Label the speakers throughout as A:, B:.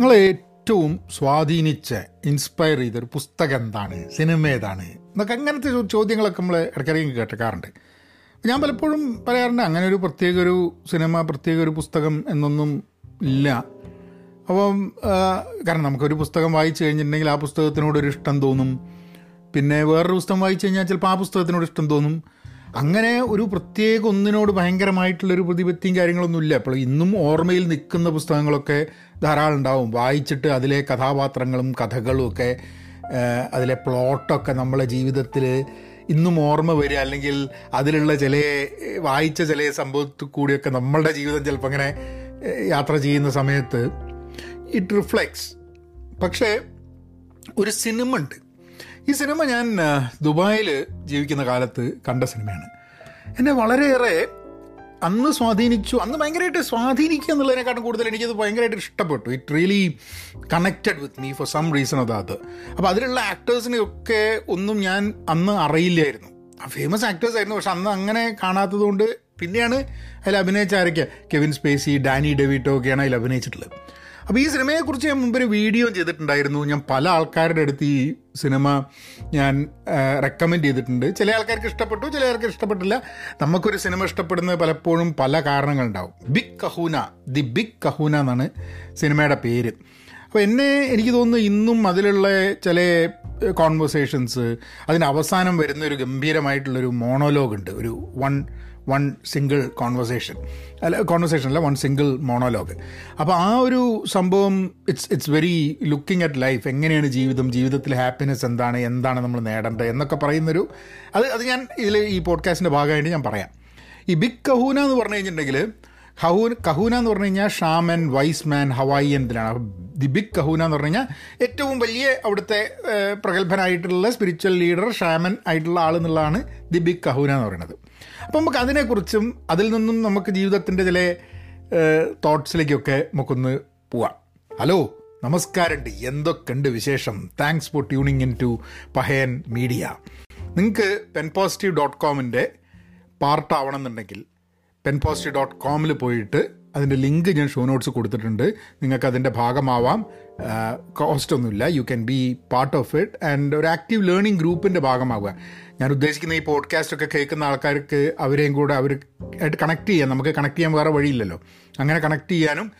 A: നിങ്ങൾ ഏറ്റവും സ്വാധീനിച്ച ഇൻസ്പയർ ചെയ്തൊരു പുസ്തകം എന്താണ്? സിനിമ ഏതാണ്? എന്നൊക്കെ അങ്ങനത്തെ ചോദ്യങ്ങളൊക്കെ നമ്മൾ ഇടയ്ക്കിടയ്ക്ക് കേട്ടക്കാറുണ്ട്. ഞാൻ പലപ്പോഴും പറയാറുണ്ട് അങ്ങനെ ഒരു പ്രത്യേക ഒരു സിനിമ പ്രത്യേക ഒരു പുസ്തകം എന്നൊന്നും ഇല്ല. അപ്പം കാരണം നമുക്കൊരു പുസ്തകം വായിച്ചു കഴിഞ്ഞിട്ടുണ്ടെങ്കിൽ ആ പുസ്തകത്തിനോടൊരു ഇഷ്ടം തോന്നും. പിന്നെ വേറൊരു പുസ്തകം വായിച്ചു കഴിഞ്ഞാൽ ചിലപ്പോൾ ആ പുസ്തകത്തിനോട് ഇഷ്ടം തോന്നും. അങ്ങനെ ഒരു പ്രത്യേക ഒന്നിനോട് ഭയങ്കരമായിട്ടുള്ളൊരു പ്രതിപത്തിയും കാര്യങ്ങളൊന്നും ഇല്ല അപ്പോൾ ഇന്നും ഓർമ്മയിൽ നിൽക്കുന്ന പുസ്തകങ്ങളൊക്കെ ധാരാളം ഉണ്ടാവും. വായിച്ചിട്ട് അതിലെ കഥാപാത്രങ്ങളും കഥകളും ഒക്കെ അതിലെ പ്ലോട്ടൊക്കെ നമ്മളെ ജീവിതത്തിൽ ഇന്നും ഓർമ്മ വരിക. അല്ലെങ്കിൽ അതിലുള്ള ചില വായിച്ച ചില സംഭവത്തിൽ കൂടിയൊക്കെ നമ്മളുടെ ജീവിതം ചിലപ്പോൾ അങ്ങനെ യാത്ര ചെയ്യുന്ന സമയത്ത് ഇറ്റ് റിഫ്ലെക്സ് പക്ഷേ ഒരു സിനിമ ഉണ്ട്. ഈ സിനിമ ഞാൻ ദുബായിൽ ജീവിക്കുന്ന കാലത്ത് കണ്ട സിനിമയാണ്. എന്നെ വളരെയേറെ അന്ന് സ്വാധീനിച്ചു അന്ന് ഭയങ്കരമായിട്ട് സ്വാധീനിക്കുക എന്നുള്ളതിനെക്കാട്ടും കൂടുതൽ എനിക്കത് ഭയങ്കരമായിട്ട് ഇഷ്ടപ്പെട്ടു. It really connected with me for some reason അത് അപ്പോൾ അതിലുള്ള ആക്ടേഴ്സിനെയൊക്കെ ഒന്നും ഞാൻ അന്ന് അറിയില്ലായിരുന്നു. ഫേമസ് ആക്ടേഴ്സ് ആയിരുന്നു പക്ഷെ അന്ന് അങ്ങനെ കാണാത്തത് കൊണ്ട് പിന്നെയാണ് അതിൽ അഭിനയിച്ച ആരൊക്കെ കെവിൻ സ്പേസി ഡാനി ഡെവിറ്റോ ഒക്കെയാണ് അതിൽ അഭിനയിച്ചിട്ടുള്ളത്. അപ്പോൾ ഈ സിനിമയെക്കുറിച്ച് ഞാൻ മുമ്പ് ഒരു വീഡിയോ ചെയ്തിട്ടുണ്ടായിരുന്നു. ഞാൻ പല ആൾക്കാരുടെ അടുത്ത് ഈ സിനിമ ഞാൻ റെക്കമെൻഡ് ചെയ്തിട്ടുണ്ട്. ചില ആൾക്കാർക്ക് ഇഷ്ടപ്പെട്ടു ചില ആൾക്കാർക്ക് ഇഷ്ടപ്പെട്ടില്ല. നമുക്കൊരു സിനിമ ഇഷ്ടപ്പെടുന്നത് പലപ്പോഴും പല കാരണങ്ങളുണ്ടാവും. Big kahuna the big kahuna എന്നാണ് സിനിമയുടെ പേര്. അപ്പോൾ എന്നെ എനിക്ക് തോന്നുന്നു ഇന്നും അതിലുള്ള ചില കോൺവെർസേഷൻസ് അതിന് അവസാനം വരുന്ന ഒരു ഗംഭീരമായിട്ടുള്ളൊരു മോണോലോഗ് ഉണ്ട്. ഒരു വൺ വൺ സിംഗിൾ കോൺവെർസേഷൻ അല്ല കോൺവെർസേഷൻ അല്ല വൺ സിംഗിൾ മോണോലോഗ് അപ്പോൾ ആ ഒരു സംഭവം it's it's very looking at life എങ്ങനെയാണ് ജീവിതം? ജീവിതത്തിൽ ഹാപ്പിനെസ് എന്താണ്? എന്താണ് നമ്മൾ നേടേണ്ടത്? എന്നൊക്കെ പറയുന്നൊരു അത് അത് ഞാൻ ഇതിൽ ഈ പോഡ്കാസ്റ്റിന്റെ ഭാഗമായിട്ട് ഞാൻ പറയാം. ഈ ബിഗ് കഹൂന എന്ന് പറഞ്ഞു കഴിഞ്ഞിട്ടുണ്ടെങ്കിൽ ഹൂൻ കഹൂന എന്ന് പറഞ്ഞു കഴിഞ്ഞാൽ ഷാമൻ വൈസ് മാൻ ഹവായിയൻ ഇതിലാണ് ദി ബിഗ് കഹൂന എന്ന് പറഞ്ഞു കഴിഞ്ഞാൽ ഏറ്റവും വലിയ അവിടുത്തെ പ്രഗത്ഭനായിട്ടുള്ള സ്പിരിച്വൽ ലീഡർ ഷാമൻ ആയിട്ടുള്ള ആൾ എന്നുള്ളതാണ് ദി ബിഗ് കഹൂന എന്ന് പറയുന്നത്. അപ്പം നമുക്ക് അതിനെക്കുറിച്ചും അതിൽ നിന്നും നമുക്ക് ജീവിതത്തിന്റെ ചില തോട്ട്സിലേക്കൊക്കെ നമുക്കൊന്ന് പോവാം. ഹലോ നമസ്കാരമുണ്ട് എന്തൊക്കെയുണ്ട് വിശേഷം? Thanks for tuning in to Pahayan media നിങ്ങൾക്ക് പെൻ പോസിറ്റീവ് ഡോട്ട് കോമിന്റെ പാർട്ടാവണമെന്നുണ്ടെങ്കിൽ പെൻ പോസിറ്റീവ് ഡോട്ട് കോമിൽ പോയിട്ട് അതിന്റെ ലിങ്ക് ഞാൻ ഷോ നോട്ട്സ് കൊടുത്തിട്ടുണ്ട്. നിങ്ങൾക്ക് അതിന്റെ ഭാഗമാവാം. കോസ്റ്റ് ഒന്നുമില്ല. You can be part of it and ഒരു ആക്റ്റീവ് ലേണിംഗ് ഗ്രൂപ്പിന്റെ ഭാഗമാവുക. ഞാൻ ഉദ്ദേശിക്കുന്ന ഈ പോഡ്കാസ്റ്റ് ഒക്കെ കേൾക്കുന്ന ആൾക്കാർക്ക് അവരെയും കൂടെ അവർ ആയിട്ട് കണക്ട് ചെയ്യാൻ നമുക്ക് കണക്ട് ചെയ്യാൻ വേറെ വഴിയില്ലല്ലോ. അങ്ങനെ കണക്ട് ചെയ്യാനും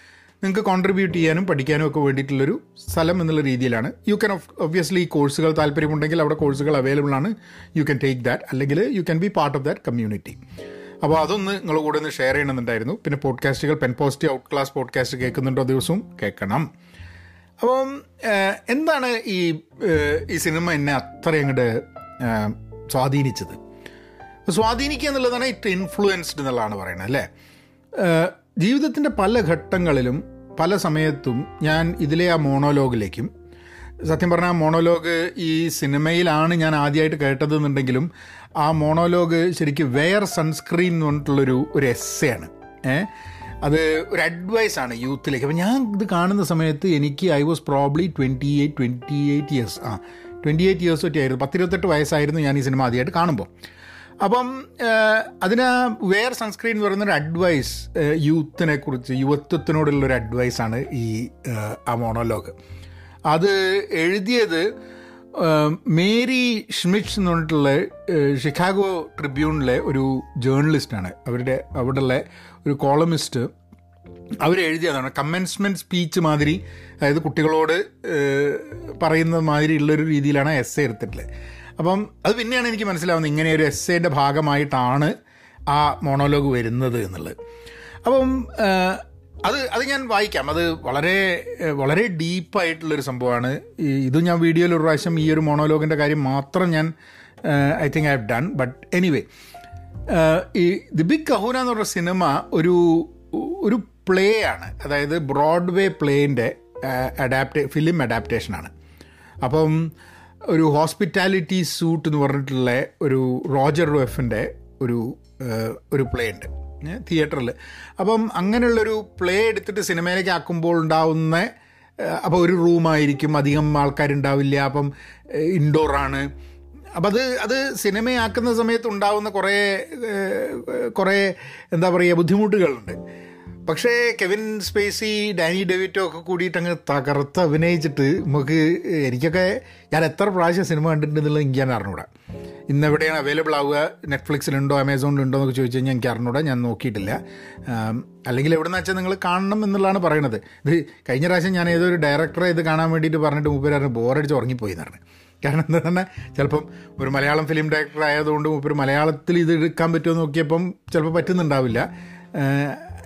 A: നിങ്ങൾക്ക് കോൺട്രിബ്യൂട്ട് ചെയ്യാനും പഠിക്കാനും ഒക്കെ വേണ്ടിയിട്ടുള്ളൊരു സ്ഥലം എന്നുള്ള രീതിയിലാണ്. യു ക്യാൻ ഒബ്വിയസ്ലി ഈ കോഴ്സുകൾ താല്പര്യമുണ്ടെങ്കിൽ അവിടെ കോഴ്സുകൾ അവൈലബിൾ ആണ്. യു ക്യാൻ ടേക്ക് ദാറ്റ് അല്ലെങ്കിൽ you can be part of that community അപ്പോൾ അതൊന്ന് നിങ്ങൾ കൂടെ ഒന്ന് ഷെയർ ചെയ്യണമെന്നുണ്ടായിരുന്നു. പിന്നെ പോഡ്കാസ്റ്റുകൾ pen positive out class podcast കേൾക്കുന്നുണ്ടോ ദിവസവും? കേൾക്കണം. അപ്പം എന്താണ് ഈ ഈ സിനിമ എന്നെ അത്രയും അങ്ങോട്ട് സ്വാധീനിച്ചത്? സ്വാധീനിക്കുക എന്നുള്ളതാണ് ഇറ്റ് ഇൻഫ്ലുവൻസ്ഡ് എന്നുള്ളതാണ് പറയുന്നത് അല്ലേ? ജീവിതത്തിന്റെ പല ഘട്ടങ്ങളിലും പല സമയത്തും ഞാൻ ഇതിലെ ആ മോണോലോഗിലേക്കും സത്യം പറഞ്ഞാൽ മോണോലോഗ് ഈ സിനിമയിലാണ് ഞാൻ ആദ്യമായിട്ട് കേട്ടത് എന്നുണ്ടെങ്കിലും ആ മോണോലോഗ് ശരിക്കും വെയർ സൺസ്ക്രീൻ എന്ന് പറഞ്ഞിട്ടുള്ളൊരു ഒരു എസ്സയാണ്. ഏഹ് അത് ഒരു അഡ്വൈസാണ് യൂത്തിലേക്ക്. അപ്പം ഞാൻ ഇത് കാണുന്ന സമയത്ത് എനിക്ക് I was probably twenty eight twenty eight years ആ ട്വന്റി എയ്റ്റ് ഇയേഴ്സ് ഒറ്റ ആയിരുന്നു. പത്തിരുപത്തെട്ട് വയസ്സായിരുന്നു ഞാൻ ഈ സിനിമ ആദ്യമായിട്ട് കാണുമ്പോൾ അപ്പം അതിന് വെയർ സൺസ്ക്രീൻ എന്ന് പറയുന്നൊരു അഡ്വൈസ് യൂത്തിനെ കുറിച്ച് യുവത്വത്തിനോടുള്ളൊരു അഡ്വൈസാണ് ഈ ആ മോണോലോഗ്. അത് എഴുതിയത് മേരി ഷ്മിറ്റ്സ് എന്ന് പറഞ്ഞിട്ടുള്ള ഷിക്കാഗോ ട്രിബ്യൂണിലെ ഒരു ജേർണലിസ്റ്റാണ് അവരുടെ അവിടെയുള്ള ഒരു കോളമിസ്റ്റ് അവരെഴുതിയതാണ് കമ്മൻസ്മെന്റ് സ്പീച്ച് മാതിരി. അതായത് കുട്ടികളോട് പറയുന്ന മാതിരി ഉള്ളൊരു രീതിയിലാണ് എസ് എ എടുത്തിട്ടുള്ളത്. അപ്പം അത് പിന്നെയാണ് എനിക്ക് മനസ്സിലാവുന്നത് ഇങ്ങനെ ഒരു എസ് എന്റെ ഭാഗമായിട്ടാണ് ആ മോണോലോഗ് വരുന്നത് എന്നുള്ളത്. അപ്പം അത് അത് ഞാൻ വായിക്കാം. അത് വളരെ വളരെ ഡീപ്പായിട്ടുള്ളൊരു സംഭവമാണ്. ഇത് ഞാൻ വീഡിയോയിൽ ഒരു പ്രാവശ്യം ഈ ഒരു മോണോലോഗിന്റെ കാര്യം മാത്രം ഞാൻ I think I have done but anyway ഈ ദി ബിഗ് കഹൂന എന്ന് പറഞ്ഞ സിനിമ ഒരു ഒരു പ്ലേ ആണ് അതായത് ബ്രോഡ്വേ പ്ലേന്റെ അഡാപ്റ്റ് ഫിലിം അഡാപ്റ്റേഷനാണ്. അപ്പം ഒരു ഹോസ്പിറ്റാലിറ്റി സൂട്ട് എന്ന് പറഞ്ഞിട്ടുള്ള ഒരു റോജർ റോഫിന്റെ ഒരു ഒരു പ്ലേ ഉണ്ട് തിയേറ്ററിൽ അപ്പം അങ്ങനെയുള്ളൊരു പ്ലേ എടുത്തിട്ട് സിനിമയിലേക്ക് ആക്കുമ്പോൾ ഉണ്ടാവുന്ന അപ്പോൾ ഒരു റൂമായിരിക്കും അധികം ആൾക്കാരുണ്ടാവില്ല അപ്പം ഇൻഡോറാണ്. അപ്പം അത് അത് സിനിമയാക്കുന്ന സമയത്ത് ഉണ്ടാവുന്ന കുറേ കുറേ എന്താ പറയുക ബുദ്ധിമുട്ടുകളുണ്ട്. പക്ഷേ കെവിൻ സ്പേസി ഡാനി ഡെവിറ്റോ ഒക്കെ കൂടിയിട്ട് അങ്ങ് തകർത്ത് അഭിനയിച്ചിട്ട് നമുക്ക് എനിക്കൊക്കെ ഞാൻ എത്ര പ്രാവശ്യം സിനിമ കണ്ടിട്ടുണ്ടെന്നുള്ളത് എനിക്ക് ഞാൻ അറിഞ്ഞൂടാ. ഇന്ന് എവിടെയാണ് അവൈലബിൾ ആവുക? നെറ്റ്ഫ്ലിക്സിലുണ്ടോ അമേസോണിലുണ്ടോ എന്നൊക്കെ ചോദിച്ചു കഴിഞ്ഞാൽ എനിക്ക് അറിഞ്ഞൂടാ. ഞാൻ നോക്കിയിട്ടില്ല. അല്ലെങ്കിൽ എവിടെ നിന്ന് വെച്ചാൽ നിങ്ങൾ കാണണം എന്നുള്ളതാണ് പറയണത്. ഇത് കഴിഞ്ഞ പ്രാവശ്യം ഞാൻ ഏതൊരു ഡയറക്ടറെ ഇത് കാണാൻ വേണ്ടിയിട്ട് പറഞ്ഞിട്ട് മുപ്പര് പറഞ്ഞു ബോറടിച്ച് ഉറങ്ങിപ്പോയി എന്നാണ് കാരണം എന്താ പറഞ്ഞാൽ ചിലപ്പം ഒരു മലയാളം ഫിലിം ഡയറക്ടർ ആയതുകൊണ്ട് മൂപ്പര് മലയാളത്തിൽ ഇത് എടുക്കാൻ പറ്റുമോ നോക്കിയപ്പം ചിലപ്പോൾ പറ്റുന്നുണ്ടാവില്ല.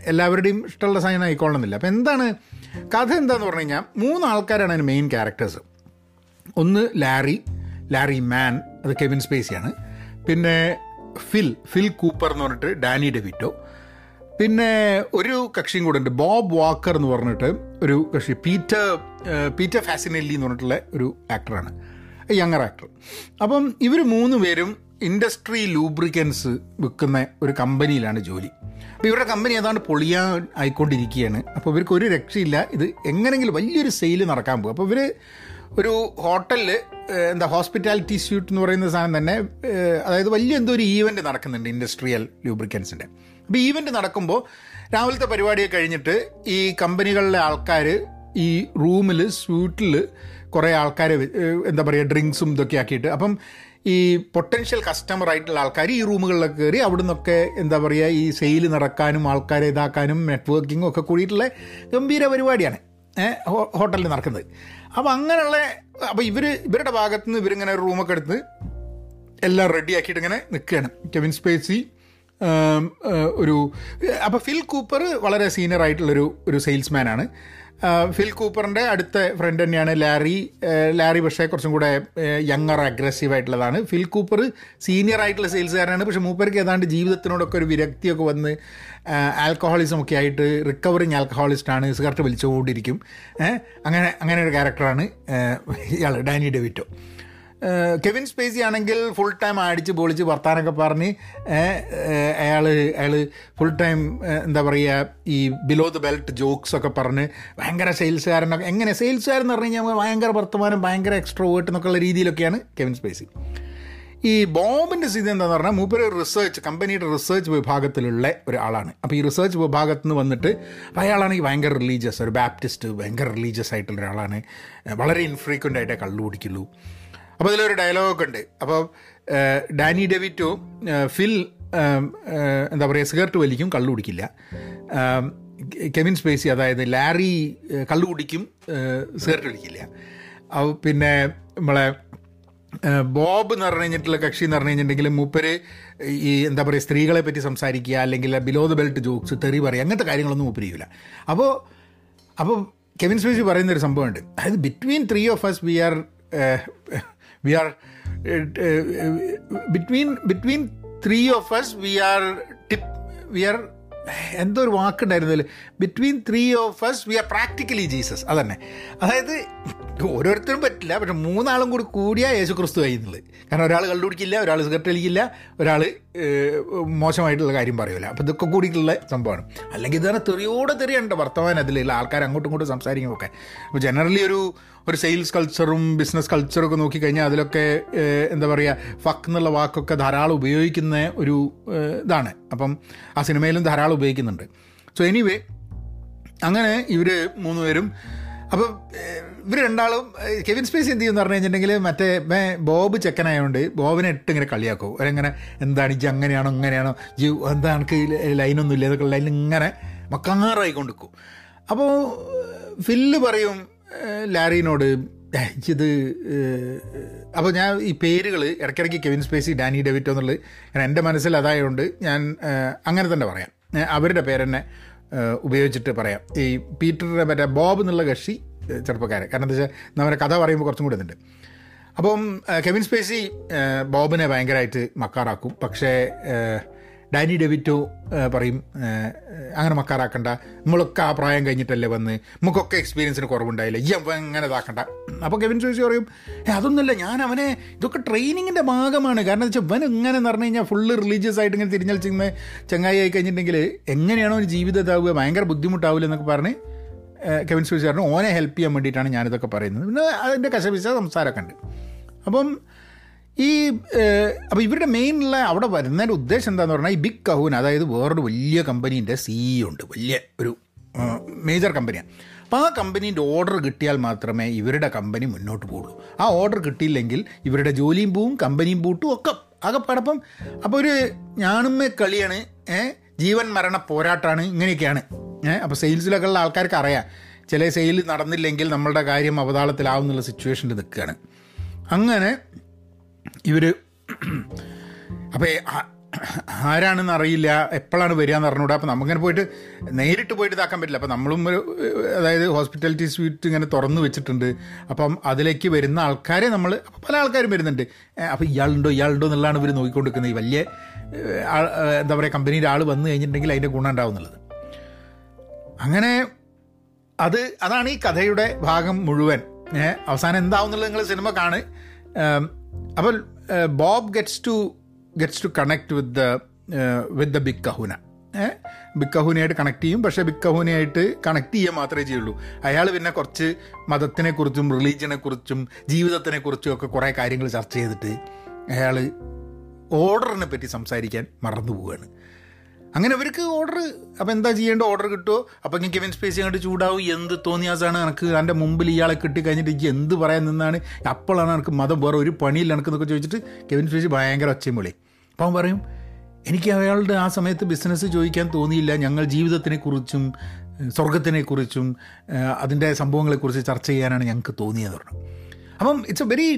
A: എല്ലാവരുടെയും ഇഷ്ടമുള്ള സൈൻ ആയിക്കൊള്ളണമെന്നില്ല. അപ്പം എന്താണ്? കഥ എന്താന്ന് പറഞ്ഞു കഴിഞ്ഞാൽ മൂന്ന് ആൾക്കാരാണ് അതിന് മെയിൻ ക്യാരക്ടേഴ്സ് ഒന്ന് ലാരി ലാരി മാൻ അത് കെവിൻ സ്പേസിയാണ്. പിന്നെ ഫിൽ ഫിൽ കൂപ്പർ എന്ന് പറഞ്ഞിട്ട് ഡാനി ഡെവിറ്റോ. പിന്നെ ഒരു കക്ഷിയും കൂടെ ഉണ്ട് ബോബ് വാക്കർ എന്ന് പറഞ്ഞിട്ട് ഒരു കക്ഷി പീറ്റർ പീറ്റർ ഫാസിനെല്ലി എന്ന് പറഞ്ഞിട്ടുള്ള ഒരു ആക്ടറാണ് യങ്ങർ ആക്ടർ അപ്പം ഇവർ മൂന്ന് പേരും ഇൻഡസ്ട്രി ലൂബ്രിക്കൻസ് വിൽക്കുന്ന ഒരു കമ്പനിയിലാണ് ജോലി. അപ്പോൾ ഇവരുടെ കമ്പനി ഏതാണ്ട് പൊളിയാൻ ആയിക്കൊണ്ടിരിക്കുകയാണ്. അപ്പോൾ ഇവർക്ക് ഒരു രക്ഷയില്ല. ഇത് എങ്ങനെങ്കിലും വലിയൊരു സെയിൽ നടക്കാൻ പോകും. അപ്പോൾ ഇവർ ഒരു ഹോട്ടലിൽ എന്താ ഹോസ്പിറ്റാലിറ്റി സ്യൂട്ട് എന്ന് പറയുന്ന സാധനം തന്നെ അതായത് വലിയ എന്തോ ഒരു ഈവന്റ് നടക്കുന്നുണ്ട് ഇൻഡസ്ട്രിയൽ ലൂബ്രിക്കൻസിന്റെ അപ്പോൾ ഈവന്റ് നടക്കുമ്പോൾ രാവിലത്തെ പരിപാടിയെ കഴിഞ്ഞിട്ട് ഈ കമ്പനികളിലെ ആൾക്കാർ ഈ റൂമിൽ സ്യൂട്ടിൽ കുറേ ആൾക്കാർ എന്താ പറയുക ഡ്രിങ്ക്സും ഇതൊക്കെ ആക്കിയിട്ട്. അപ്പം ഈ പൊട്ടൻഷ്യൽ കസ്റ്റമർ ആയിട്ടുള്ള ആൾക്കാർ ഈ റൂമുകളിലൊക്കെ കയറി അവിടെ നിന്നൊക്കെ എന്താ പറയുക ഈ സെയിൽ നടക്കാനും ആൾക്കാരെ ഇതാക്കാനും നെറ്റ്വർക്കിങ്ങും ഒക്കെ കൂടിയിട്ടുള്ള ഗംഭീര പരിപാടിയാണ് ഹോട്ടലിൽ നടക്കുന്നത്. അപ്പോൾ അങ്ങനെയുള്ള അപ്പോൾ ഇവർ ഇവരുടെ ഭാഗത്ത് നിന്ന് ഇവരിങ്ങനെ ഒരു റൂമൊക്കെ എടുത്ത് എല്ലാം റെഡി ആക്കിയിട്ട് ഇങ്ങനെ നിൽക്കുകയാണ്. കെവിൻ സ്പേസി ഒരു അപ്പോൾ ഫിൽ കൂപ്പർ വളരെ സീനിയർ ആയിട്ടുള്ളൊരു ഒരു ആ, ഫിൽ കൂപ്പറിന്റെ അടുത്ത ഫ്രണ്ട് തന്നെയാണ് ലാരി ലാരി പക്ഷേ കുറച്ചും കൂടെ യങ്ങർ അഗ്രസീവ് ആയിട്ടുള്ളതാണ്. ഫിൽ കൂപ്പർ സീനിയർ ആയിട്ടുള്ള സെയിൽസുകാരനാണ് പക്ഷേ മൂപ്പർക്ക് ഏതാണ്ട് ജീവിതത്തിനോടൊക്കെ ഒരു വിരക്തിയൊക്കെ വന്ന് ആൽക്കഹോളിസം ഒക്കെ ആയിട്ട് റിക്കവറിങ് ആൽക്കഹോളിസ്റ്റാണ് സിഗരറ്റ് വലിച്ചുകൊണ്ടിരിക്കും. അങ്ങനെ അങ്ങനെ ഒരു ക്യാരക്ടറാണ് ഇയാൾ ഡാനി ഡെവിറ്റോ കെവിൻ സ്പേസി ആണെങ്കിൽ ഫുൾ ടൈം അടിച്ച് പൊളിച്ച് വർത്താനൊക്കെ പറഞ്ഞ് അയാൾ അയാൾ ഫുൾ ടൈം എന്താ പറയുക ഈ ബിലോ ദ ബെൽറ്റ് ജോക്സ് ഒക്കെ പറഞ്ഞ് ഭയങ്കര സെയിൽസുകാരനൊക്കെ എങ്ങനെ? സെയിൽസുകാരെന്ന് പറഞ്ഞു കഴിഞ്ഞാൽ ഭയങ്കര വർത്തമാനം ഭയങ്കര എക്സ്ട്രോ വേർട്ട് എന്നൊക്കെയുള്ള രീതിയിലൊക്കെയാണ് കെവിൻ സ്പേസി. ഈ ബോംബിന്റെ സ്ഥിതി എന്താണെന്ന് പറഞ്ഞാൽ മൂപ്പര് റിസർച്ച് കമ്പനിയുടെ റിസർച്ച് വിഭാഗത്തിലുള്ള ഒരാളാണ്. അപ്പോൾ ഈ റിസർച്ച് വിഭാഗത്തിൽ നിന്ന് വന്നിട്ട് അയാളാണെങ്കിൽ ഭയങ്കര റിലീജിയസ് ഒരു ബാപ്റ്റിസ്റ്റ് ഭയങ്കര റിലീജിയസ് ആയിട്ടുള്ള ഒരാളാണ്. വളരെ ഇൻഫ്രീക്വന്റ് ആയിട്ടേ കള്ളു കുടിക്കുള്ളൂ. അപ്പോൾ അതിലൊരു ഡയലോഗൊക്കെ ഉണ്ട് അപ്പോൾ ഡാനി ഡെവിറ്റോ ഫിൽ എന്താ പറയുക സിഗരറ്റ് വലിക്കും കള്ളു കുടിക്കില്ല. കെവിൻ സ്പേസി അതായത് ലാരി കള്ളു കുടിക്കും സിഗരറ്റ് വലിക്കില്ല. പിന്നെ നമ്മളെ ബോബ് എന്ന് പറഞ്ഞു കഴിഞ്ഞിട്ടുള്ള കക്ഷി എന്ന് പറഞ്ഞു കഴിഞ്ഞിട്ടുണ്ടെങ്കിൽ മൂപ്പര് ഈ എന്താ പറയുക സ്ത്രീകളെ പറ്റി സംസാരിക്കുക അല്ലെങ്കിൽ ബിലോ ദ ബെൽറ്റ് ജോക്സ് തെറി പറയുക അങ്ങനത്തെ കാര്യങ്ങളൊന്നും മൂപ്പര് ചെയ്യില്ല അപ്പോൾ അപ്പോൾ കെവിൻ സ്പേസി പറയുന്നൊരു സംഭവമുണ്ട്. അതായത് between three of us we are we are between between three of us we are tip we are എന്തോ ഒരു വാക്കുണ്ടായിരുന്നില്ല. Between three of us we are practically Jesus അതന്നെ. അതായത് ഓരോരുത്തരും പറ്റില്ല പക്ഷെ മൂന്നാളും കൂടി കൂടിയാ യേശു ക്രിസ്തു കഴിയുന്നത് കാരണം ഒരാൾ കള്ളുപിടിക്കില്ല ഒരാൾ സിഗരറ്റ് വലിക്കില്ല ഒരാൾ മോശമായിട്ടുള്ള കാര്യം പറയൂല. അപ്പോൾ ഇതൊക്കെ കൂടിയിട്ടുള്ള സംഭവമാണ്. അല്ലെങ്കിൽ ഇതാണ് തെറിയോടെ തെറിയുണ്ട് വർത്തമാനം അതിലുള്ള ആൾക്കാർ അങ്ങോട്ടും ഇങ്ങോട്ടും സംസാരിക്കുമൊക്കെ അപ്പോൾ ജനറലി ഒരു ഒരു സെയിൽസ് കൾച്ചറും ബിസിനസ് കൾച്ചറും ഒക്കെ നോക്കിക്കഴിഞ്ഞാൽ അതിലൊക്കെ എന്താ പറയുക ഫക്ക് എന്നുള്ള വാക്കൊക്കെ ധാരാളം ഉപയോഗിക്കുന്ന ഒരു ഇതാണ്. അപ്പം ആ സിനിമയിലും ധാരാളം ഉപയോഗിക്കുന്നുണ്ട്. സോ എനിവേ അങ്ങനെ ഇവർ മൂന്നുപേരും അപ്പം ഇവർ രണ്ടാളും കെവിൻ സ്പേസ് എന്ത് ചെയ്യുമെന്ന് പറഞ്ഞു കഴിഞ്ഞിട്ടുണ്ടെങ്കിൽ മറ്റേ മേ ബോബ് ചെക്കനായതുകൊണ്ട് ബോബിനെ ഇട്ട് ഇങ്ങനെ കളിയാക്കും. അവരെങ്ങനെ എന്താണ് ഇജ്ജ് അങ്ങനെയാണോ ഇങ്ങനെയാണോ? ജി എന്താ എനിക്ക് ലൈനൊന്നും ഇല്ല ഇതൊക്കെ ലൈനിൽ ഇങ്ങനെ മക്കാറായി കൊണ്ടിരിക്കും അപ്പോൾ ഫില്ല് പറയും ലാരിനോട് ഇത് അപ്പോൾ ഞാൻ ഈ പേരുകൾ ഇടയ്ക്കിടയ്ക്ക് കെവിൻ സ്പേസി ഡാനി ഡെവിറ്റോ എന്നുള്ളത് എന്റെ മനസ്സിൽ അതായതുകൊണ്ട് ഞാൻ അങ്ങനെ തന്നെ പറയാം. അവരുടെ പേരെന്നെ ഉപയോഗിച്ചിട്ട് പറയാം. ഈ പീറ്ററിന്റെ മറ്റേ ബോബ് എന്നുള്ള കക്ഷി ചെറുപ്പക്കാരൻ കാരണം എന്താ വെച്ചാൽ നമ്മുടെ കഥ പറയുമ്പോൾ കുറച്ചും കൂടെ ഇതുണ്ട്. അപ്പം കെവിൻ സ്പേസി ബോബിനെ ഭയങ്കരമായിട്ട് മക്കാറാക്കും. പക്ഷേ ഡാനി ഡെവിറ്റോ പറയും അങ്ങനെ മക്കാറാക്കണ്ട. നമ്മളൊക്കെ ആ പ്രായം കഴിഞ്ഞിട്ടല്ലേ വന്ന്. നമുക്കൊക്കെ എക്സ്പീരിയൻസിന് കുറവുണ്ടായില്ല? ഈ അവൻ അങ്ങനെ ഇതാക്കണ്ട. അപ്പോൾ കെവിൻ ചോദിച്ചു പറയും അതൊന്നുമില്ല ഞാൻ അവനെ ഇതൊക്കെ ട്രെയിനിങ്ങിന്റെ ഭാഗമാണ്. കാരണം വെച്ചാൽ ഇവൻ എങ്ങനെ എന്ന് പറഞ്ഞു കഴിഞ്ഞാൽ ഫുള്ള് റിലീജിയസ് ആയിട്ട് ഇങ്ങനെ തിരിഞ്ഞാൽ ചെന്ന് ചങ്ങായി ആയി കഴിഞ്ഞിട്ടുണ്ടെങ്കിൽ എങ്ങനെയാണോ ഒരു ജീവിതം ഇതാവുക ഭയങ്കര ബുദ്ധിമുട്ടാവില്ല എന്നൊക്കെ പറഞ്ഞ് കെവിൻ സ്പേസി പറഞ്ഞു ഓനെ ഹെൽപ്പ് ചെയ്യാൻ വേണ്ടിയിട്ടാണ് ഞാനിതൊക്കെ പറയുന്നത്. പിന്നെ അതിന്റെ കശപിച്ച സംസാരമൊക്കെ ഉണ്ട്. അപ്പം ഈ അപ്പോൾ ഇവരുടെ മെയിനുള്ള അവിടെ വരുന്നതിന്റെ ഉദ്ദേശം എന്താണെന്ന് പറഞ്ഞാൽ ഈ ബിഗ് കഹൂൻ അതായത് വേറൊരു വലിയ കമ്പനീന്റെ സിഇഒ ഉണ്ട്. വലിയ ഒരു മേജർ കമ്പനിയാണ് അപ്പോൾ ആ കമ്പനീന്റെ ഓർഡർ കിട്ടിയാൽ മാത്രമേ ഇവരുടെ കമ്പനി മുന്നോട്ട് പോകുള്ളൂ ആ ഓർഡർ കിട്ടിയില്ലെങ്കിൽ ഇവരുടെ ജോലിയും പോവും കമ്പനിയും പൂട്ടും ഒക്കെ ആകെപ്പടപ്പം അപ്പോൾ ഒരു ഞാനുമ്മ കളിയാണ് ജീവൻ മരണ പോരാട്ടമാണ് ഇങ്ങനെയൊക്കെയാണ്. ഏഹ് അപ്പോൾ സെയിൽസിലൊക്കെ ഉള്ള ആൾക്കാർക്ക് അറിയാം. ചില സെയിൽ നടന്നില്ലെങ്കിൽ നമ്മളുടെ കാര്യം അവതാളത്തിലാവുന്നുള്ള സിറ്റുവേഷനിൽ നിൽക്കുകയാണ്. അങ്ങനെ ഇവർ അപ്പോൾ ആരാണെന്ന് അറിയില്ല. എപ്പോഴാണ് വരിക എന്ന് പറഞ്ഞുകൂടാ അപ്പോൾ നമുക്കിങ്ങനെ പോയിട്ട് നേരിട്ട് പോയിട്ട് ഇതാക്കാൻ പറ്റില്ല. അപ്പോൾ നമ്മളും ഒരു അതായത് ഹോസ്പിറ്റാലിറ്റി സ്വീറ്റ് ഇങ്ങനെ തുറന്നു വെച്ചിട്ടുണ്ട്. അപ്പം അതിലേക്ക് വരുന്ന ആൾക്കാരെ നമ്മൾ പല ആൾക്കാരും വരുന്നുണ്ട്. അപ്പോൾ ഇയാളുണ്ടോ ഇയാളുണ്ടോ എന്നുള്ളതാണ് ഇവർ നോക്കിക്കൊണ്ടിരിക്കുന്നത്. ഈ വലിയ എന്താ പറയുക കമ്പനിയുടെ ആൾ വന്നു കഴിഞ്ഞിട്ടുണ്ടെങ്കിൽ അതിന്റെ ഗുണം ഉണ്ടാവും എന്നുള്ളത് അങ്ങനെ അത് അതാണ് ഈ കഥയുടെ ഭാഗം മുഴുവൻ. അവസാനം എന്താവും എന്നുള്ളത് നിങ്ങൾ സിനിമ കാണ് അപ്പോൾ Bob gets to gets to connect with the with the big kahuna. Big കഹുനയായിട്ട് connect ചെയ്യും പക്ഷേ ബിഗ് കഹുനയായിട്ട് കണക്ട് ചെയ്യാൻ മാത്രമേ ചെയ്യുള്ളൂ. അയാൾ പിന്നെ കുറച്ച് മതത്തിനെക്കുറിച്ചും റിലീജിയനെക്കുറിച്ചും ജീവിതത്തിനെക്കുറിച്ചും ഒക്കെ കുറേ കാര്യങ്ങൾ ചർച്ച ചെയ്തിട്ട് അയാൾ ഓർഡറിനെ പറ്റി സംസാരിക്കാൻ മറന്നു പോവുകയാണ്. അങ്ങനെ അവർക്ക് ഓർഡർ അപ്പോൾ എന്താ ചെയ്യേണ്ട? ഓർഡർ കിട്ടുമോ അപ്പോൾ ഇങ്ങനെ കെവിൻ സ്പേസ് അങ്ങോട്ട് ചൂടാവും. എന്ത് തോന്നിയാസാണ് എനിക്ക്? എന്റെ മുമ്പിൽ ഇയാളെ കിട്ടി കഴിഞ്ഞിട്ട് എനിക്ക് എന്ത് പറയാൻ നിന്നാണ്? അപ്പോഴാണ് എനിക്ക് മതം വേറെ ഒരു പണിയില്ല എനിക്കെന്നൊക്കെ ചോദിച്ചിട്ട് കെവിൻ സ്പേസ് ഭയങ്കര ഒച്ചയും വിളി അപ്പോൾ അവൻ പറയും എനിക്ക് അയാളുടെ ആ സമയത്ത് ബിസിനസ് ചോദിക്കാൻ തോന്നിയില്ല. ഞങ്ങൾ ജീവിതത്തിനെക്കുറിച്ചും സ്വർഗത്തിനെക്കുറിച്ചും അതിന്റെ സംഭവങ്ങളെക്കുറിച്ച് ചർച്ച ചെയ്യാനാണ് ഞങ്ങൾക്ക് തോന്നിയത് പറഞ്ഞു. അപ്പം it's a very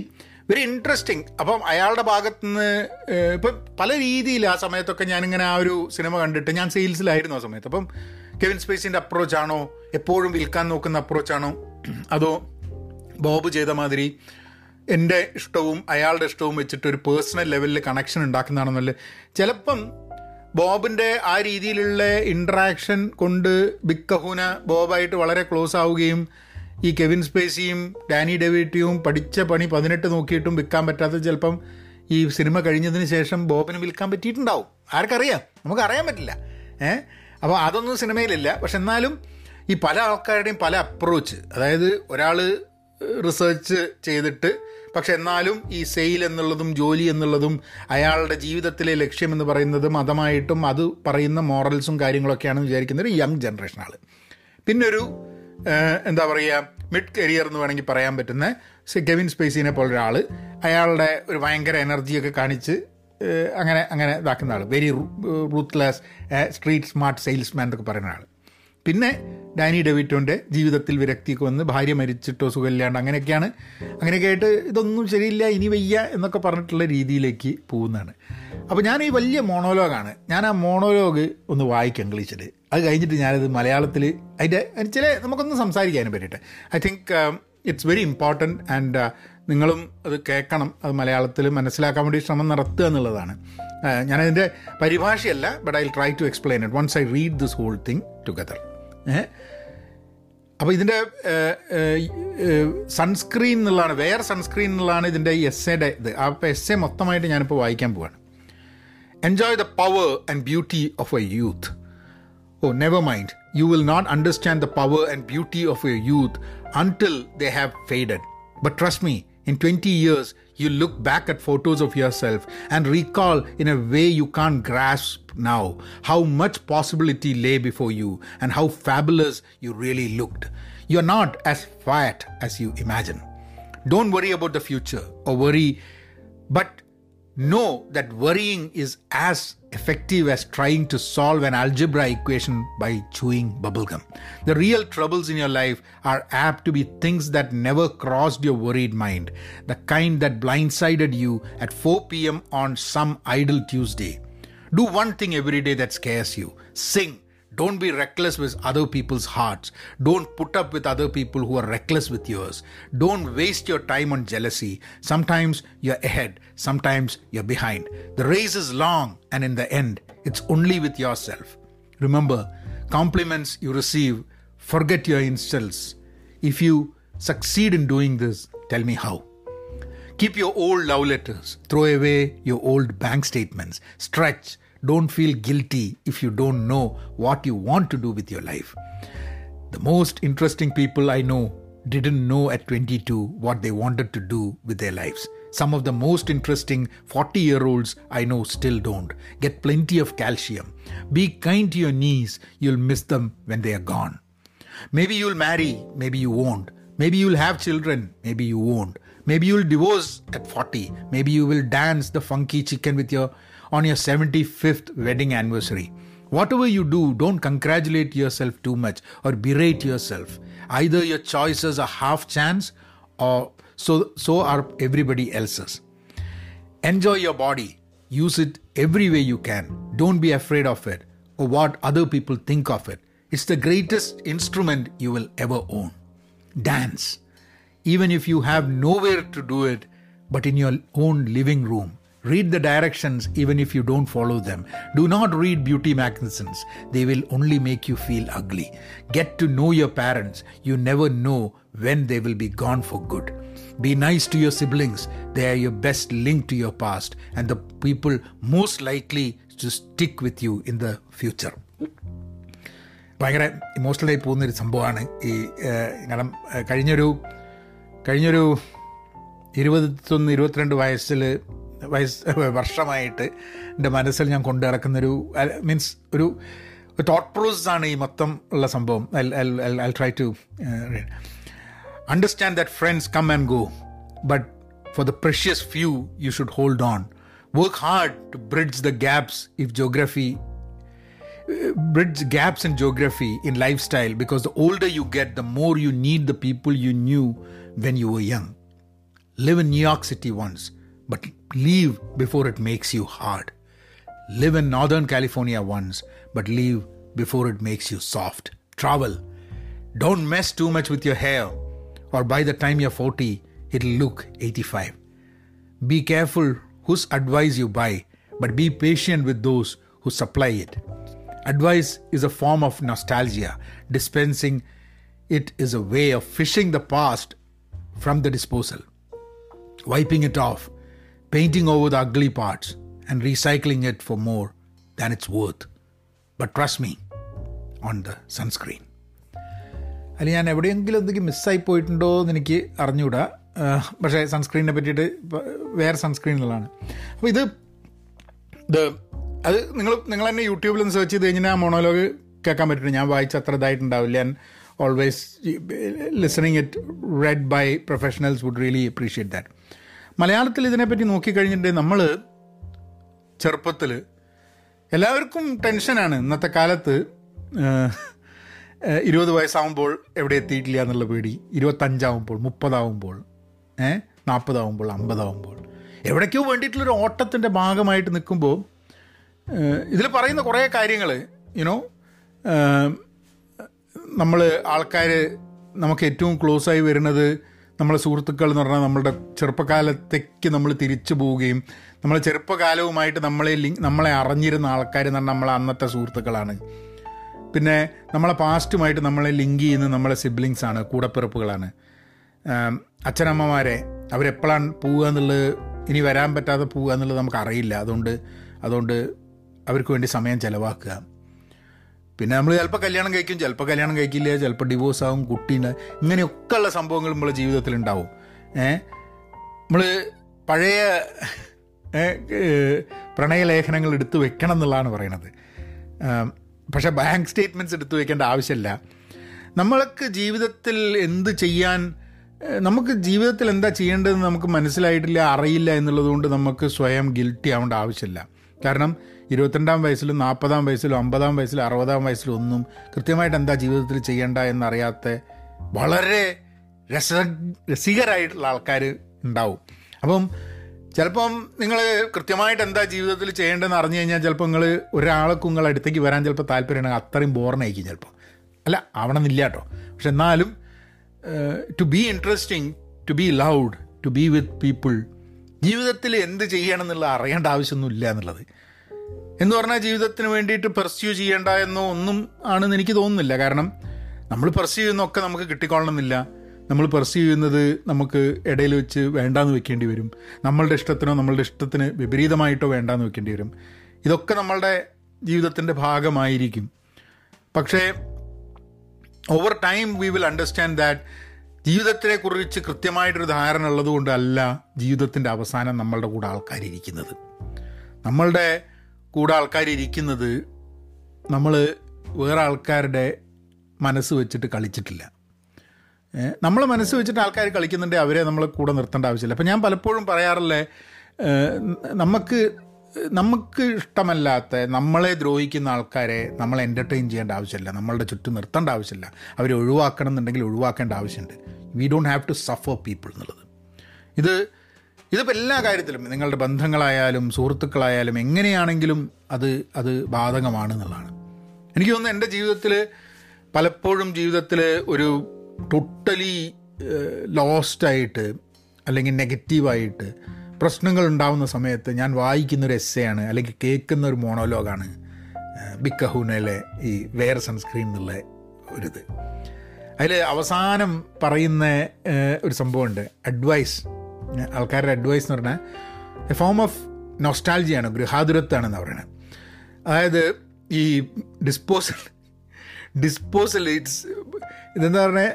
A: very interesting അപ്പം അയാളുടെ ഭാഗത്ത് നിന്ന് ഇപ്പം പല രീതിയിൽ ആ സമയത്തൊക്കെ ഞാനിങ്ങനെ ആ ഒരു സിനിമ കണ്ടിട്ട് ഞാൻ സെയിൽസിലായിരുന്നു ആ സമയത്ത്. അപ്പം കെവിൻ സ്പേസിന്റെ അപ്രോച്ചാണോ എപ്പോഴും വിൽക്കാൻ നോക്കുന്ന അപ്രോച്ചാണോ അതോ ബോബ് ചെയ്ത മാതിരി എന്റെ ഇഷ്ടവും അയാളുടെ ഇഷ്ടവും വെച്ചിട്ട് ഒരു പേഴ്സണൽ ലെവലിൽ കണക്ഷൻ ഉണ്ടാക്കുന്നതാണെന്നല്ല? ചിലപ്പം ബോബിന്റെ ആ രീതിയിലുള്ള ഇൻട്രാക്ഷൻ കൊണ്ട് ബിഗ് കഹൂന ബോബായിട്ട് വളരെ ക്ലോസ് ആവുകയും ഈ കെവിൻ സ്പേസിയും ഡാനി ഡെവിറ്റിയും പഠിച്ച പണി പതിനെട്ട് നോക്കിയിട്ടും വിൽക്കാൻ പറ്റാത്ത ചിലപ്പം ഈ സിനിമ കഴിഞ്ഞതിന് ശേഷം ബോബിന് വിൽക്കാൻ പറ്റിയിട്ടുണ്ടാവും. ആർക്കറിയാം? നമുക്ക് അറിയാൻ പറ്റില്ല. ഏഹ് അപ്പോൾ അതൊന്നും സിനിമയിലില്ല. പക്ഷെ എന്നാലും ഈ പല ആൾക്കാരുടെയും പല അപ്രോച്ച് അതായത് ഒരാൾ റിസർച്ച് ചെയ്തിട്ട് പക്ഷെ എന്നാലും ഈ സെയിൽ എന്നുള്ളതും ജോലി എന്നുള്ളതും അയാളുടെ ജീവിതത്തിലെ ലക്ഷ്യം എന്ന് പറയുന്നത് മതമായിട്ടും അത് പറയുന്ന മോറൽസും കാര്യങ്ങളൊക്കെയാണെന്ന് വിചാരിക്കുന്ന ഒരു യങ് ജനറേഷൻ പിന്നൊരു എന്താ പറയുക മിഡ് കരിയർ എന്ന് വേണമെങ്കിൽ പറയാൻ പറ്റുന്ന കെവിൻ സ്പേസിനെ പോലെ ഒരാൾ അയാളുടെ ഒരു ഭയങ്കര എനർജിയൊക്കെ കാണിച്ച് അങ്ങനെ അങ്ങനെ ഇതാക്കുന്ന ആൾ very ruthless street smart salesman എന്നൊക്കെ പറയുന്ന ആൾ പിന്നെ ഡാനി ഡെവിറ്റോന്റെ ജീവിതത്തിൽ വിരക്തിയൊക്കെ വന്ന് ഭാര്യ മരിച്ചിട്ടോ സുഖമില്ലാണ്ട് അങ്ങനെയൊക്കെയാണ്. അങ്ങനെയൊക്കെ ആയിട്ട് ഇതൊന്നും ശരിയില്ല ഇനി വയ്യ എന്നൊക്കെ പറഞ്ഞിട്ടുള്ള രീതിയിലേക്ക് പോകുന്നതാണ്. അപ്പോൾ ഞാൻ ഈ വലിയ മോണോലോഗാണ്. ഞാൻ ആ മോണോലോഗ് ഒന്ന് വായിക്കും ഇംഗ്ലീഷിൽ അത് കഴിഞ്ഞിട്ട് ഞാനത് മലയാളത്തിൽ അതിന്റെ ചില നമുക്കൊന്ന് സംസാരിക്കാനും പറ്റിയിട്ട് I think it's very important and നിങ്ങളും അത് കേൾക്കണം. അത് മലയാളത്തിൽ മനസ്സിലാക്കാൻ വേണ്ടി ശ്രമം നടത്തുക എന്നുള്ളതാണ്. ഞാനതിന്റെ പരിഭാഷയല്ല but I try to explain it once I read this whole thing together അപ്പോൾ ഇതിന്റെ സൺസ്ക്രീൻ എന്നുള്ളതാണ് വേറെ സൺസ്ക്രീൻ എന്നുള്ളതാണ് ഇതിന്റെ എസ്സേയുടെ ഇത്. അപ്പോൾ എസ്സേ മൊത്തമായിട്ട് ഞാനിപ്പോൾ വായിക്കാൻ പോവാണ്. Enjoy the power and beauty of your youth. Oh, never mind. You will not understand the power and beauty of your youth until they have faded. But trust me, in 20 years, you look back at photos of yourself and recall in a way you can't grasp now how much possibility lay before you and how fabulous you really looked. You're not as fat as you imagine. Don't worry about the future or worry, but know that worrying is as effective as trying to solve an algebra equation by chewing bubblegum. The real troubles in your life are apt to be things that never crossed your worried mind, the kind that blindsided you at 4 pm on some idle Tuesday. Do one thing every day that scares you sing. Don't be reckless with other people's hearts. Don't put up with other people who are reckless with yours. Don't waste your time on jealousy. Sometimes you're ahead, sometimes you're behind. The race is long, and in the end, it's only with yourself. Remember, compliments you receive, forget your insults. If you succeed in doing this, tell me how. Keep your old love letters. Throw away your old bank statements. Stretch. Don't feel guilty if you don't know what you want to do with your life. The most interesting people I know didn't know at 22 what they wanted to do with their lives. Some of the most interesting 40 year olds I know still don't. Get plenty of calcium. Be kind to your knees, you'll miss them when they are gone. Maybe you'll marry, maybe you won't. Maybe you'll have children, maybe you won't. Maybe you'll divorce at 40. Maybe you will dance the funky chicken with your on your 75th wedding anniversary. Whatever you do, don't congratulate yourself too much or berate yourself. Either your choices are half chance or so so are everybody else's. Enjoy your body. Use it every way you can. Don't be afraid of it or what other people think of it. It's the greatest instrument you will ever own. Dance. Even if you have nowhere to do it but in your own living room. Read the directions even if you don't follow them. Do not read beauty magazines, they will only make you feel ugly. Get to know your parents. You never know when they will be gone for good. Be nice to your siblings, they are your best link to your past and the people most likely to stick with you in the future. ഭയങ്കര ഇമോഷണലായി പോകുന്നൊരു സംഭവമാണ് ഈ ഏഹ്, കാരണം ഏഹ്, കഴിഞ്ഞൊരു കഴിഞ്ഞൊരു ഇരുപത്തൊന്ന് ഇരുപത്തിരണ്ട് വയസ്സിൽ വയസ്സ് വർഷമായിട്ട് എൻ്റെ മനസ്സിൽ ഞാൻ കൊണ്ടു നടക്കുന്നൊരു മീൻസ് ഒരു തോട്ട് പ്രോസസ് ആണ് ഈ മൊത്തം ഉള്ള സംഭവം I try to understand that friends come and go but for the precious few you should hold on work hard to bridge the gaps if geography bridge gaps in geography in lifestyle because the older you get, the more you need the people you knew when you were young. Live in New York City once, but leave before it makes you hard. Live in Northern California once, but leave before it makes you soft. Travel. Don't mess too much with your hair, or by the time you're 40, it'll look 85. Be careful whose advice you buy, but be patient with those who supply it. Advice is a form of nostalgia. Dispensing it is a way of fishing the past from the disposal, wiping it off, painting over the ugly parts, and recycling it for more than it's worth. But trust me on the sunscreen. അല്ല ഞാൻ എവിടെയെങ്കിലും എന്തെങ്കിലും മിസ്സായി പോയിട്ടുണ്ടോ എന്ന് എനിക്ക് അറിഞ്ഞുകൂടാ പക്ഷേ സൺസ്ക്രീനെ പറ്റിയിട്ട് വേറെ സൺസ്ക്രീൻ എന്നുള്ളതാണ് അപ്പോൾ ഇത് ഇത് അത് നിങ്ങൾ നിങ്ങൾ തന്നെ യൂട്യൂബിൽ സെർച്ച് ചെയ്ത് കഴിഞ്ഞാൽ ആ മോണോലോഗ് കേൾക്കാൻ പറ്റും. ഞാൻ വായിച്ച അത്ര ഇതായിട്ടുണ്ടാവില്ല. ഞാൻ always listening it read by professionals would really appreciate that മലയാളത്തിൽ ഇതിനെപ്പറ്റി നോക്കിക്കഴിഞ്ഞിട്ടുണ്ടെങ്കിൽ നമ്മൾ ചെറുപ്പത്തിൽ എല്ലാവർക്കും ടെൻഷനാണ് ഇന്നത്തെ കാലത്ത് ഇരുപത് വയസ്സാവുമ്പോൾ എവിടെ എത്തിയിട്ടില്ല എന്നുള്ള പേടി. ഇരുപത്തഞ്ചാവുമ്പോൾ മുപ്പതാവുമ്പോൾ ഏഹ് നാൽപ്പതാവുമ്പോൾ അമ്പതാവുമ്പോൾ. എവിടേക്കോ വേണ്ടിയിട്ടുള്ളൊരു ഓട്ടത്തിന്റെ ഭാഗമായിട്ട് നിൽക്കുമ്പോൾ ഇതിൽ പറയുന്ന കുറേ കാര്യങ്ങൾ യുനോ നമ്മൾ ആൾക്കാർ നമുക്ക് ഏറ്റവും ക്ലോസ് ആയി വരുന്നത് നമ്മളെ സുഹൃത്തുക്കൾ എന്ന് പറഞ്ഞാൽ നമ്മളുടെ ചെറുപ്പകാലത്തേക്ക് നമ്മൾ തിരിച്ചു പോവുകയും നമ്മളെ ചെറുപ്പകാലവുമായിട്ട് നമ്മളെ ലിങ്ക് നമ്മളെ അറിഞ്ഞിരുന്ന ആൾക്കാർ എന്ന് പറഞ്ഞാൽ നമ്മളെ അന്നത്തെ സുഹൃത്തുക്കളാണ്. പിന്നെ നമ്മളെ പാസ്റ്റുമായിട്ട് നമ്മളെ ലിങ്ക് ചെയ്യുന്ന നമ്മളെ സിബ്ലിങ്സ് ആണ് കൂടപ്പിറപ്പുകളാണ്. അച്ഛനമ്മമാരെ അവരെപ്പോഴാണ് പോവുക എന്നുള്ളത് ഇനി വരാൻ പറ്റാതെ പോവുക എന്നുള്ളത് നമുക്കറിയില്ല. അതുകൊണ്ട് അതുകൊണ്ട് അവർക്ക് വേണ്ടി സമയം ചിലവാക്കുക. പിന്നെ നമ്മൾ ചിലപ്പോൾ കല്യാണം കഴിക്കും ചിലപ്പോൾ കല്യാണം കഴിക്കില്ല ചിലപ്പോൾ ഡിവോഴ്സ് ആവും കുട്ടീനെ. ഇങ്ങനെയൊക്കെ ഉള്ള സംഭവങ്ങൾ നമ്മളെ ജീവിതത്തിൽ ഉണ്ടാവും. ഏ? നമ്മൾ പഴയ പ്രണയലേഖനങ്ങൾ എടുത്തു വെക്കണം എന്നുള്ളതാണ് പറയണത്. പക്ഷേ ബാങ്ക് സ്റ്റേറ്റ്മെന്റ്സ് എടുത്തു വെക്കേണ്ട ആവശ്യമില്ല. നമ്മൾക്ക് ജീവിതത്തിൽ എന്ത് ചെയ്യാൻ നമുക്ക് ജീവിതത്തിൽ എന്താ ചെയ്യേണ്ടതെന്ന് നമുക്ക് മനസ്സിലായിട്ടില്ല അറിയില്ല എന്നുള്ളതുകൊണ്ട് നമുക്ക് സ്വയം ഗിൽറ്റി ആവേണ്ട ആവശ്യമില്ല. കാരണം ഇരുപത്തിരണ്ടാം വയസ്സിലും നാൽപ്പതാം വയസ്സിലും അമ്പതാം വയസ്സിലും അറുപതാം വയസ്സിലും ഒന്നും കൃത്യമായിട്ട് എന്താ ജീവിതത്തിൽ ചെയ്യേണ്ട എന്നറിയാത്ത വളരെ രസ രസികരായിട്ടുള്ള ആൾക്കാർ ഉണ്ടാവും. അപ്പം ചിലപ്പം നിങ്ങൾ കൃത്യമായിട്ട് എന്താ ജീവിതത്തിൽ ചെയ്യേണ്ടതെന്ന് അറിഞ്ഞു കഴിഞ്ഞാൽ ചിലപ്പോൾ നിങ്ങൾ ഒരാൾക്ക് നിങ്ങളുടെ അടുത്തേക്ക് വരാൻ ചിലപ്പോൾ താല്പര്യമുണ്ടെങ്കിൽ അത്രയും ബോറിനായിരിക്കും ചിലപ്പോൾ. അല്ല ആവണമെന്നില്ല കേട്ടോ. പക്ഷെ എന്നാലും to be interesting to be loud to be with people ജീവിതത്തിൽ എന്ത് ചെയ്യണം എന്നുള്ള അറിയേണ്ട ആവശ്യമൊന്നുമില്ല എന്നുള്ളത്. എന്ന് പറഞ്ഞാൽ ജീവിതത്തിന് വേണ്ടിയിട്ട് പെർസ്യൂ ചെയ്യേണ്ട എന്നോ ഒന്നും ആണെന്ന് എനിക്ക് തോന്നുന്നില്ല. കാരണം നമ്മൾ പെർസ്യൂ ചെയ്യുന്നൊക്കെ നമുക്ക് കിട്ടിക്കൊള്ളണമെന്നില്ല. നമ്മൾ പെർസ്യൂ ചെയ്യുന്നത് നമുക്ക് ഇടയിൽ വെച്ച് വേണ്ടാന്ന് വെക്കേണ്ടി വരും. നമ്മളുടെ ഇഷ്ടത്തിനോ നമ്മളുടെ ഇഷ്ടത്തിന് വിപരീതമായിട്ടോ വേണ്ടാന്ന് വെക്കേണ്ടി വരും. ഇതൊക്കെ നമ്മളുടെ ജീവിതത്തിന്റെ ഭാഗമായിരിക്കും. പക്ഷേ over time we will understand that ജീവിതത്തിനെ കുറിച്ച് കൃത്യമായിട്ടൊരു ധാരണ ഉള്ളതുകൊണ്ടല്ല ജീവിതത്തിന്റെ അവസാനം നമ്മളുടെ കൂടെ ആൾക്കാരിയ്ക്കുന്നത് നമ്മളുടെ കൂടെ ആൾക്കാരിരിക്കുന്നത് നമ്മൾ വേറെ ആൾക്കാരുടെ മനസ്സ് വെച്ചിട്ട് കളിച്ചിട്ടില്ല. നമ്മൾ മനസ്സ് വെച്ചിട്ട് ആൾക്കാർ കളിക്കുന്നുണ്ട് അവരെ നമ്മൾ കൂടെ നിർത്തേണ്ട ആവശ്യമില്ല. അപ്പം ഞാൻ പലപ്പോഴും പറയാറില്ലേ നമുക്ക് നമുക്ക് ഇഷ്ടമല്ലാത്ത നമ്മളെ ദ്രോഹിക്കുന്ന ആൾക്കാരെ നമ്മൾ എന്റർടൈൻ ചെയ്യേണ്ട ആവശ്യമില്ല. നമ്മളുടെ ചുറ്റും നിർത്തേണ്ട ആവശ്യമില്ല. അവരെ ഒഴിവാക്കണം എന്നുണ്ടെങ്കിൽ ഒഴിവാക്കേണ്ട ആവശ്യമുണ്ട്. We don't have to suffer people എന്നുള്ളത്. ഇത് ഇതിപ്പോൾ എല്ലാ കാര്യത്തിലും നിങ്ങളുടെ ബന്ധങ്ങളായാലും സുഹൃത്തുക്കളായാലും എങ്ങനെയാണെങ്കിലും അത് അത് ബാധകമാണ് എന്നുള്ളതാണ്. എനിക്ക് തോന്നുന്നു എന്റെ ജീവിതത്തിൽ പലപ്പോഴും ജീവിതത്തിൽ ഒരു ടോട്ടലി ലോസ്റ്റായിട്ട് അല്ലെങ്കിൽ നെഗറ്റീവായിട്ട് പ്രശ്നങ്ങൾ ഉണ്ടാകുന്ന സമയത്ത് ഞാൻ വായിക്കുന്നൊരു എസ്സയാണ് അല്ലെങ്കിൽ കേൾക്കുന്ന ഒരു മോണോലോഗാണ് ബിക്കഹൂനയിലെ ഈ വേർ സൺസ്ക്രീൻ എന്നുള്ള ഒരിത്. അതിൽ അവസാനം പറയുന്ന ഒരു സംഭവമുണ്ട്. അഡ്വൈസ് ആൾക്കാരുടെ അഡ്വൈസ് എന്ന് പറഞ്ഞാൽ എ ഫോം ഓഫ് നൊസ്റ്റാൾജിയാണ് ഗൃഹാതുരത്താണെന്ന് പറയുന്നത് അതായത് ഈ ഡിസ്പോസൽ ഡിസ്പോസൽ ഇറ്റ്സ് ഇതെന്താ പറഞ്ഞാൽ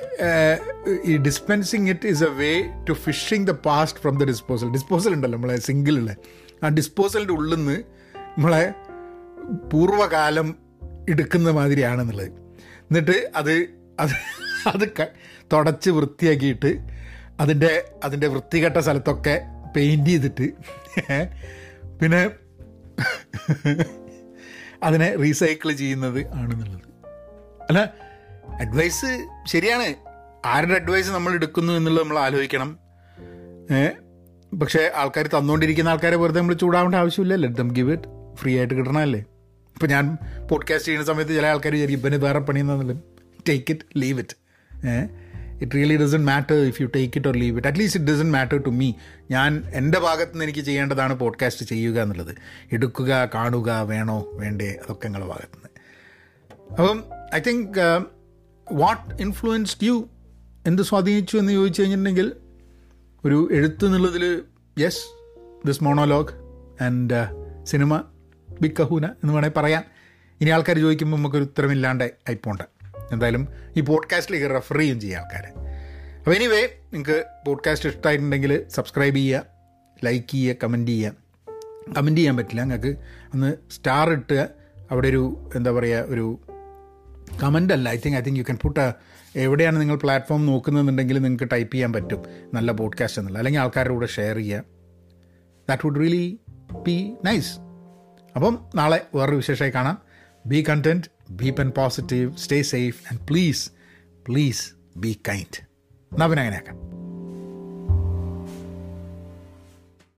A: ഈ dispensing it is a way to fishing the past from the disposal disposal ഉണ്ടല്ലോ നമ്മളെ സിംഗിളുള്ള ആ ഡിസ്പോസലിന്റെ ഉള്ളിൽ നിന്ന് നമ്മളെ പൂർവകാലം എടുക്കുന്ന മാതിരിയാണെന്നുള്ളത്. എന്നിട്ട് അത് അത് അത് തുടച്ച് വൃത്തിയാക്കിയിട്ട് അതിന്റെ അതിന്റെ വൃത്തികെട്ട സ്ഥലത്തൊക്കെ പെയിന്റ് ചെയ്തിട്ട് പിന്നെ അതിനെ റീസൈക്കിൾ ചെയ്യുന്നത് ആണെന്നുള്ളത്. അല്ല അഡ്വൈസ് ശരിയാണ്. ആരുടെ അഡ്വൈസ് നമ്മൾ എടുക്കുന്നു എന്നുള്ളത് നമ്മൾ ആലോചിക്കണം. പക്ഷേ ആൾക്കാർ തന്നുകൊണ്ടിരിക്കുന്ന ആൾക്കാരെ വെറുതെ നമ്മൾ ചൂടാവേണ്ട ആവശ്യമില്ല. Let them give it free ആയിട്ട് കിട്ടണമല്ലേ ഇപ്പം ഞാൻ പോഡ്കാസ്റ്റ് ചെയ്യുന്ന സമയത്ത് ചില ആൾക്കാർ വിചാരിക്കും ഇപ്പം വേറെ പണിയെന്നുള്ളത് take it leave it uh it really doesn't matter if you take it or leave it at least it doesn't matter to me ഞാൻ എന്റെ ഭാഗത്ത് നിന്ന് എനിക്ക് ചെയ്യേണ്ടതാണ് പോഡ്കാസ്റ്റ് ചെയ്യുക എന്നുള്ളത്. എടുക്കുക കാണുക വേണോ വേണ്ടേ അതൊക്കെ നിങ്ങളുടെ ഭാഗത്ത് നിന്ന് അപ്പം I think what influenced you എന്ത് സ്വാധീനിച്ചു എന്ന് ചോദിച്ചു കഴിഞ്ഞിട്ടുണ്ടെങ്കിൽ ഒരു എഴുത്ത് എന്നുള്ളതിൽ yes this monologue and cinema big കഹൂന എന്ന് വേണമെങ്കിൽ പറയാം ഇനി ആൾക്കാർ ചോദിക്കുമ്പോൾ നമുക്കൊരു ഉത്തരമില്ലാണ്ട് ആയിപ്പോണ്ട. എന്തായാലും ഈ പോഡ്കാസ്റ്റിലേക്ക് റെഫർ ചെയ്യും ചെയ്യുക ആൾക്കാർ അപ്പോൾ എനിവേ നിങ്ങൾക്ക് പോഡ്കാസ്റ്റ് ഇഷ്ടമായിട്ടുണ്ടെങ്കിൽ സബ്സ്ക്രൈബ് ചെയ്യുക ലൈക്ക് ചെയ്യുക കമന്റ് ചെയ്യുക. കമന്റ് ചെയ്യാൻ പറ്റില്ല. നിങ്ങൾക്ക് ഒന്ന് സ്റ്റാർ ഇട്ട് അവിടെ ഒരു എന്താ പറയുക ഒരു കമന്റ് അല്ല. I think I think you can put എവിടെയാണ് നിങ്ങൾ പ്ലാറ്റ്ഫോം നോക്കുന്നതെന്നുണ്ടെങ്കിൽ നിങ്ങൾക്ക് ടൈപ്പ് ചെയ്യാൻ പറ്റും. നല്ല പോഡ്കാസ്റ്റ് എന്നുള്ള അല്ലെങ്കിൽ ആൾക്കാരുടെ കൂടെ ഷെയർ ചെയ്യുക. That would really be nice അപ്പം നാളെ വേറൊരു വിശേഷമായി കാണാം. Be content be pen positive stay safe and please please be kind എന്നാൽ പിന്നെ അങ്ങനെയാക്കാം